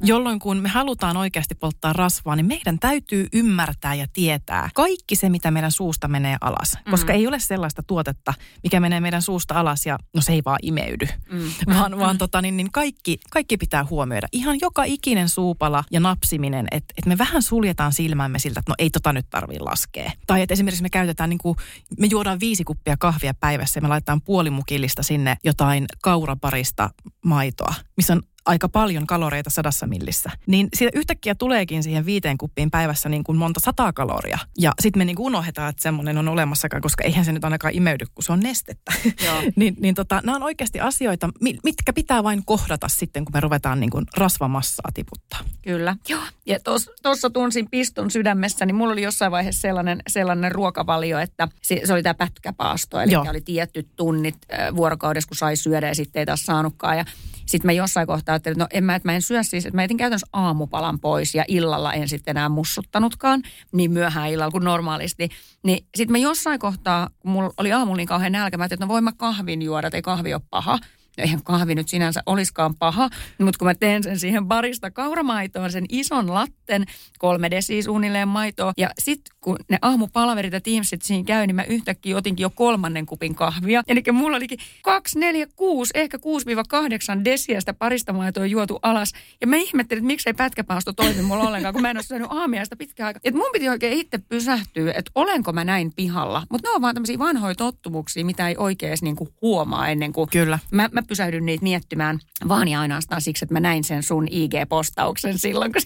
Jolloin kun me halutaan oikeasti polttaa rasvaa, niin meidän täytyy ymmärtää ja tietää kaikki se, mitä meidän suusta menee alas. Mm. Koska ei ole sellaista tuotetta, mikä menee meidän suusta alas ja no se ei vaan imeydy. Mm. Vaan, vaan tota, niin, niin kaikki, kaikki pitää huomioida. Ihan joka ikinen suupala ja napsiminen, että et me vähän suljetaan silmämme siltä, että no ei tota nyt tarvii laskea. Tai että esimerkiksi me käytetään, niin kuin, me juodaan viisi kuppia kahvia päivässä ja me laitetaan puolimukillista sinne jotain kauraparista maitoa, missä on aika paljon kaloreita sadassa millissä. Niin siitä yhtäkkiä tuleekin siihen viiteen kuppiin päivässä niin kuin monta sataa kaloria. Ja sitten me niin kuin unohdetaan, että semmoinen on olemassakaan, koska eihän se nyt ainakaan imeydy, kun se on nestettä. niin, niin tota, nämä on oikeasti asioita, mitkä pitää vain kohdata sitten, kun me ruvetaan niin kuin rasvamassaa tiputtaa. Kyllä. Joo. Ja tuossa tunsin piston sydämessä, niin mulla oli jossain vaiheessa sellainen, sellainen ruokavalio, että se, se oli tämä pätkäpaasto, eli Joo. oli tietty tunnit vuorokaudessa, kun sai syödä ja sitten ei taas saanutkaan. Ja sitten mä jossain kohtaa ajattelin, että no en mä, että mä en syö siis, että mä etin käytännössä aamupalan pois ja illalla en sitten enää mussuttanutkaan niin myöhään illalla kuin normaalisti. Niin sitten mä jossain kohtaa, kun mulla oli aamulla niin kauhean nälkä, mä että no voin mä kahvin juoda, että ei kahvi ole paha eihän kahvi nyt sinänsä olisikaan paha, mutta kun mä teen sen siihen barista kauramaitoon, sen ison latten, kolme desi suunnilleen maitoa, ja sitten kun ne aamupalverit ja Teamsit siinä käy, niin mä yhtäkkiä otinkin jo kolmannen kupin kahvia. Eli mulla olikin 2, 4, 6, ehkä 6-8 desiä sitä parista maitoa juotu alas. Ja mä ihmettelin, että miksei pätkäpaasto toimi mulla ollenkaan, kun mä en ole syönyt aamiaista pitkään aikaa. Että mun piti oikein itse pysähtyä, että olenko mä näin pihalla. Mutta ne on vaan tämmöisiä vanhoja tottumuksia, mitä ei oikein niinku huomaa ennen kuin Kyllä. Mä, mä pysähdyn niitä miettimään vaan ja ainoastaan siksi, että mä näin sen sun IG-postauksen silloin, kun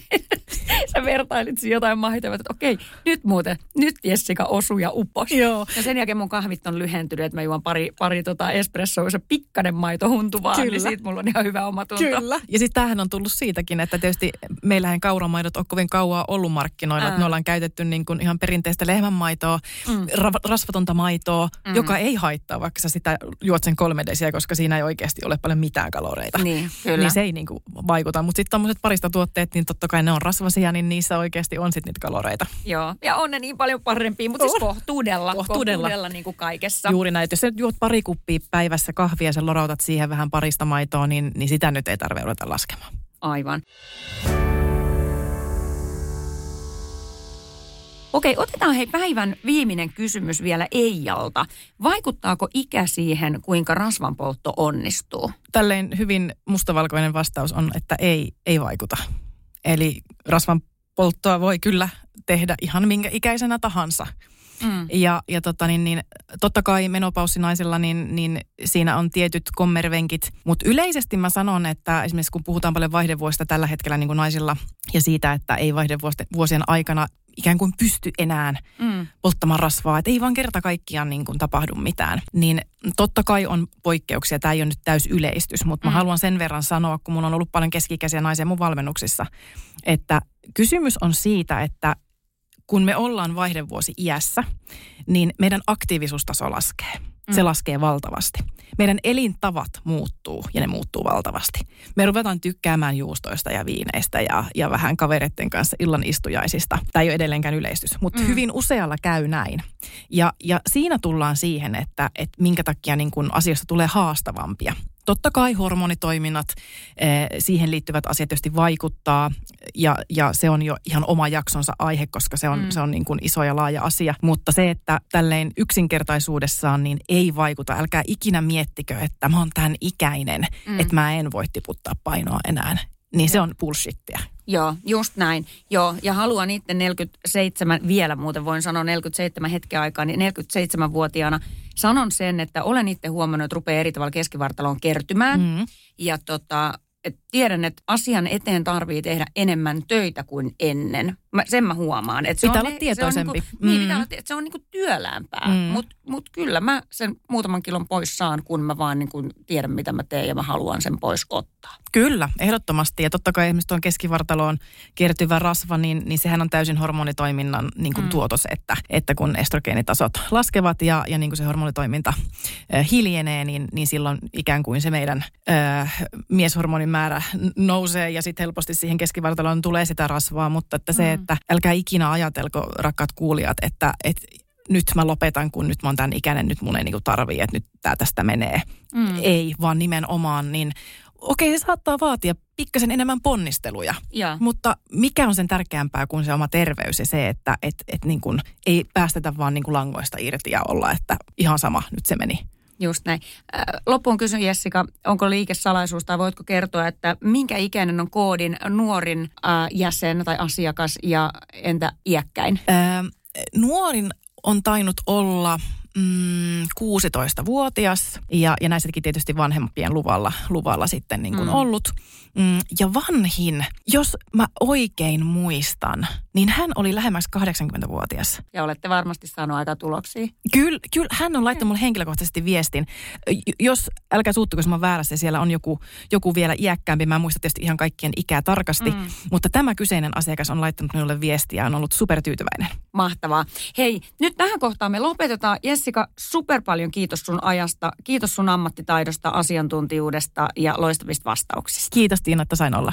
sä vertailit jotain maitoa, että okei, nyt muuten, nyt Jessica osui ja upos. Joo. Ja sen jälkeen mun kahvit on lyhentynyt, että mä juon pari, pari tota espressoa, se pikkainen maito huntuvaa, niin Kyllä. niin siitä mulla on ihan hyvä oma tunto. Kyllä. Ja sitten tämähän on tullut siitäkin, että tietysti meillähän kauramaidot on kovin kauan ollut markkinoilla, että me ollaan käytetty niin kuin ihan perinteistä lehmänmaitoa, mm. ra- rasvatonta maitoa, mm. joka ei haittaa, vaikka sä sitä juot sen kolme desiä, koska siinä ei oikeasti ole paljon mitään kaloreita. Niin, kyllä. Niin se ei niin kuin vaikuta. Mutta sitten tämmöiset parista tuotteet, niin totta kai ne on rasvasia, niin niissä oikeasti on sitten niitä kaloreita. Joo, ja on ne niin paljon parempia, mutta siis kohtuudella. Kohtuudella. kohtuudella niin kuin kaikessa. Juuri näin. Jos sä juot pari kuppia päivässä kahvia ja sä lorautat siihen vähän parista maitoa, niin, niin sitä nyt ei tarvitse ruveta laskemaan. Aivan. Okei, otetaan hei päivän viimeinen kysymys vielä Eijalta. Vaikuttaako ikä siihen, kuinka rasvanpoltto onnistuu? Tälleen hyvin mustavalkoinen vastaus on, että ei, ei vaikuta. Eli rasvanpolttoa voi kyllä tehdä ihan minkä ikäisenä tahansa. Mm. Ja, ja tota, niin, niin, totta kai menopaussinaisilla niin, niin siinä on tietyt kommervenkit, mutta yleisesti mä sanon, että esimerkiksi kun puhutaan paljon vaihdevuosista tällä hetkellä niin kuin naisilla ja siitä, että ei vaihdevuosien aikana ikään kuin pysty enää mm. polttamaan rasvaa, että ei vaan kerta kaikkiaan niin kuin tapahdu mitään. Niin totta kai on poikkeuksia, tämä ei ole nyt täys yleistys, mutta mm. mä haluan sen verran sanoa, kun mun on ollut paljon keskikäisiä naisia mun valmennuksissa, että kysymys on siitä, että kun me ollaan vaihdevuosi iässä, niin meidän aktiivisuustaso laskee. Se mm. laskee valtavasti. Meidän elintavat muuttuu ja ne muuttuu valtavasti. Me ruvetaan tykkäämään juustoista ja viineistä ja, ja vähän kavereiden kanssa illan istujaisista. Tämä ei ole edelleenkään yleistys, mutta mm. hyvin usealla käy näin. Ja, ja siinä tullaan siihen, että, että minkä takia niin kun asiasta tulee haastavampia. Totta kai hormonitoiminnat, eh, siihen liittyvät asiat tietysti vaikuttaa ja, ja se on jo ihan oma jaksonsa aihe, koska se on, mm. se on niin kuin iso ja laaja asia. Mutta se, että tälleen yksinkertaisuudessaan niin ei vaikuta. Älkää ikinä miettikö, että mä oon tämän ikäinen, mm. että mä en voi tiputtaa painoa enää. Niin se on bullshittia. Joo, just näin. Joo, ja haluan itse 47, vielä muuten voin sanoa 47 hetken aikaa, niin 47-vuotiaana sanon sen, että olen itse huomannut, että rupeaa eri tavalla keskivartaloon kertymään. Mm. Ja tota, et tiedän, että asian eteen tarvii tehdä enemmän töitä kuin ennen. Mä, sen mä huomaan. Että se pitää on, olla tietoisempi. Se on, niinku, mm. niin, pitää olla, että se on niinku työläämpää. Mm. Mutta mut kyllä mä sen muutaman kilon pois saan, kun mä vaan niinku tiedän, mitä mä teen ja mä haluan sen pois ottaa. Kyllä, ehdottomasti. Ja totta kai esimerkiksi tuon keskivartaloon kertyvä rasva, niin, niin sehän on täysin hormonitoiminnan niin kuin mm. tuotos, että, että kun estrogeenitasot laskevat ja, ja niin kuin se hormonitoiminta äh, hiljenee, niin, niin silloin ikään kuin se meidän äh, mieshormonin määrä nousee ja sitten helposti siihen keskivartaloon tulee sitä rasvaa, mutta että se, mm. että älkää ikinä ajatelko, rakkaat kuulijat, että, että nyt mä lopetan, kun nyt mä oon tämän ikäinen, nyt mun ei niinku tarvii, että nyt tämä tästä menee. Mm. Ei, vaan nimenomaan niin okei, se saattaa vaatia pikkasen enemmän ponnisteluja. Ja. Mutta mikä on sen tärkeämpää kuin se oma terveys ja se, että et, et niin kun ei päästetä vaan niin kun langoista irti ja olla, että ihan sama, nyt se meni. Just näin. Loppuun kysyn Jessica, onko liikesalaisuus tai voitko kertoa, että minkä ikäinen on koodin nuorin jäsen tai asiakas ja entä iäkkäin? Ää, nuorin on tainnut olla mm, 16-vuotias ja, ja näissäkin tietysti vanhempien luvalla, luvalla sitten niin kuin mm. ollut. Mm, ja vanhin, jos mä oikein muistan, niin hän oli lähemmäs 80-vuotias. Ja olette varmasti saanut aika tuloksia. Kyllä, kyllä hän on laittanut mulle henkilökohtaisesti viestin. Jos, älkää suuttuko, jos mä oon väärässä, siellä on joku, joku vielä iäkkäämpi. Mä en muista tietysti ihan kaikkien ikää tarkasti, mm. mutta tämä kyseinen asiakas on laittanut minulle viestiä ja on ollut supertyytyväinen. Mahtavaa. Hei, nyt tähän kohtaan me lopetetaan. Jessica, super paljon kiitos sun ajasta, kiitos sun ammattitaidosta, asiantuntijuudesta ja loistavista vastauksista. Kiitos Tiina, että sain olla.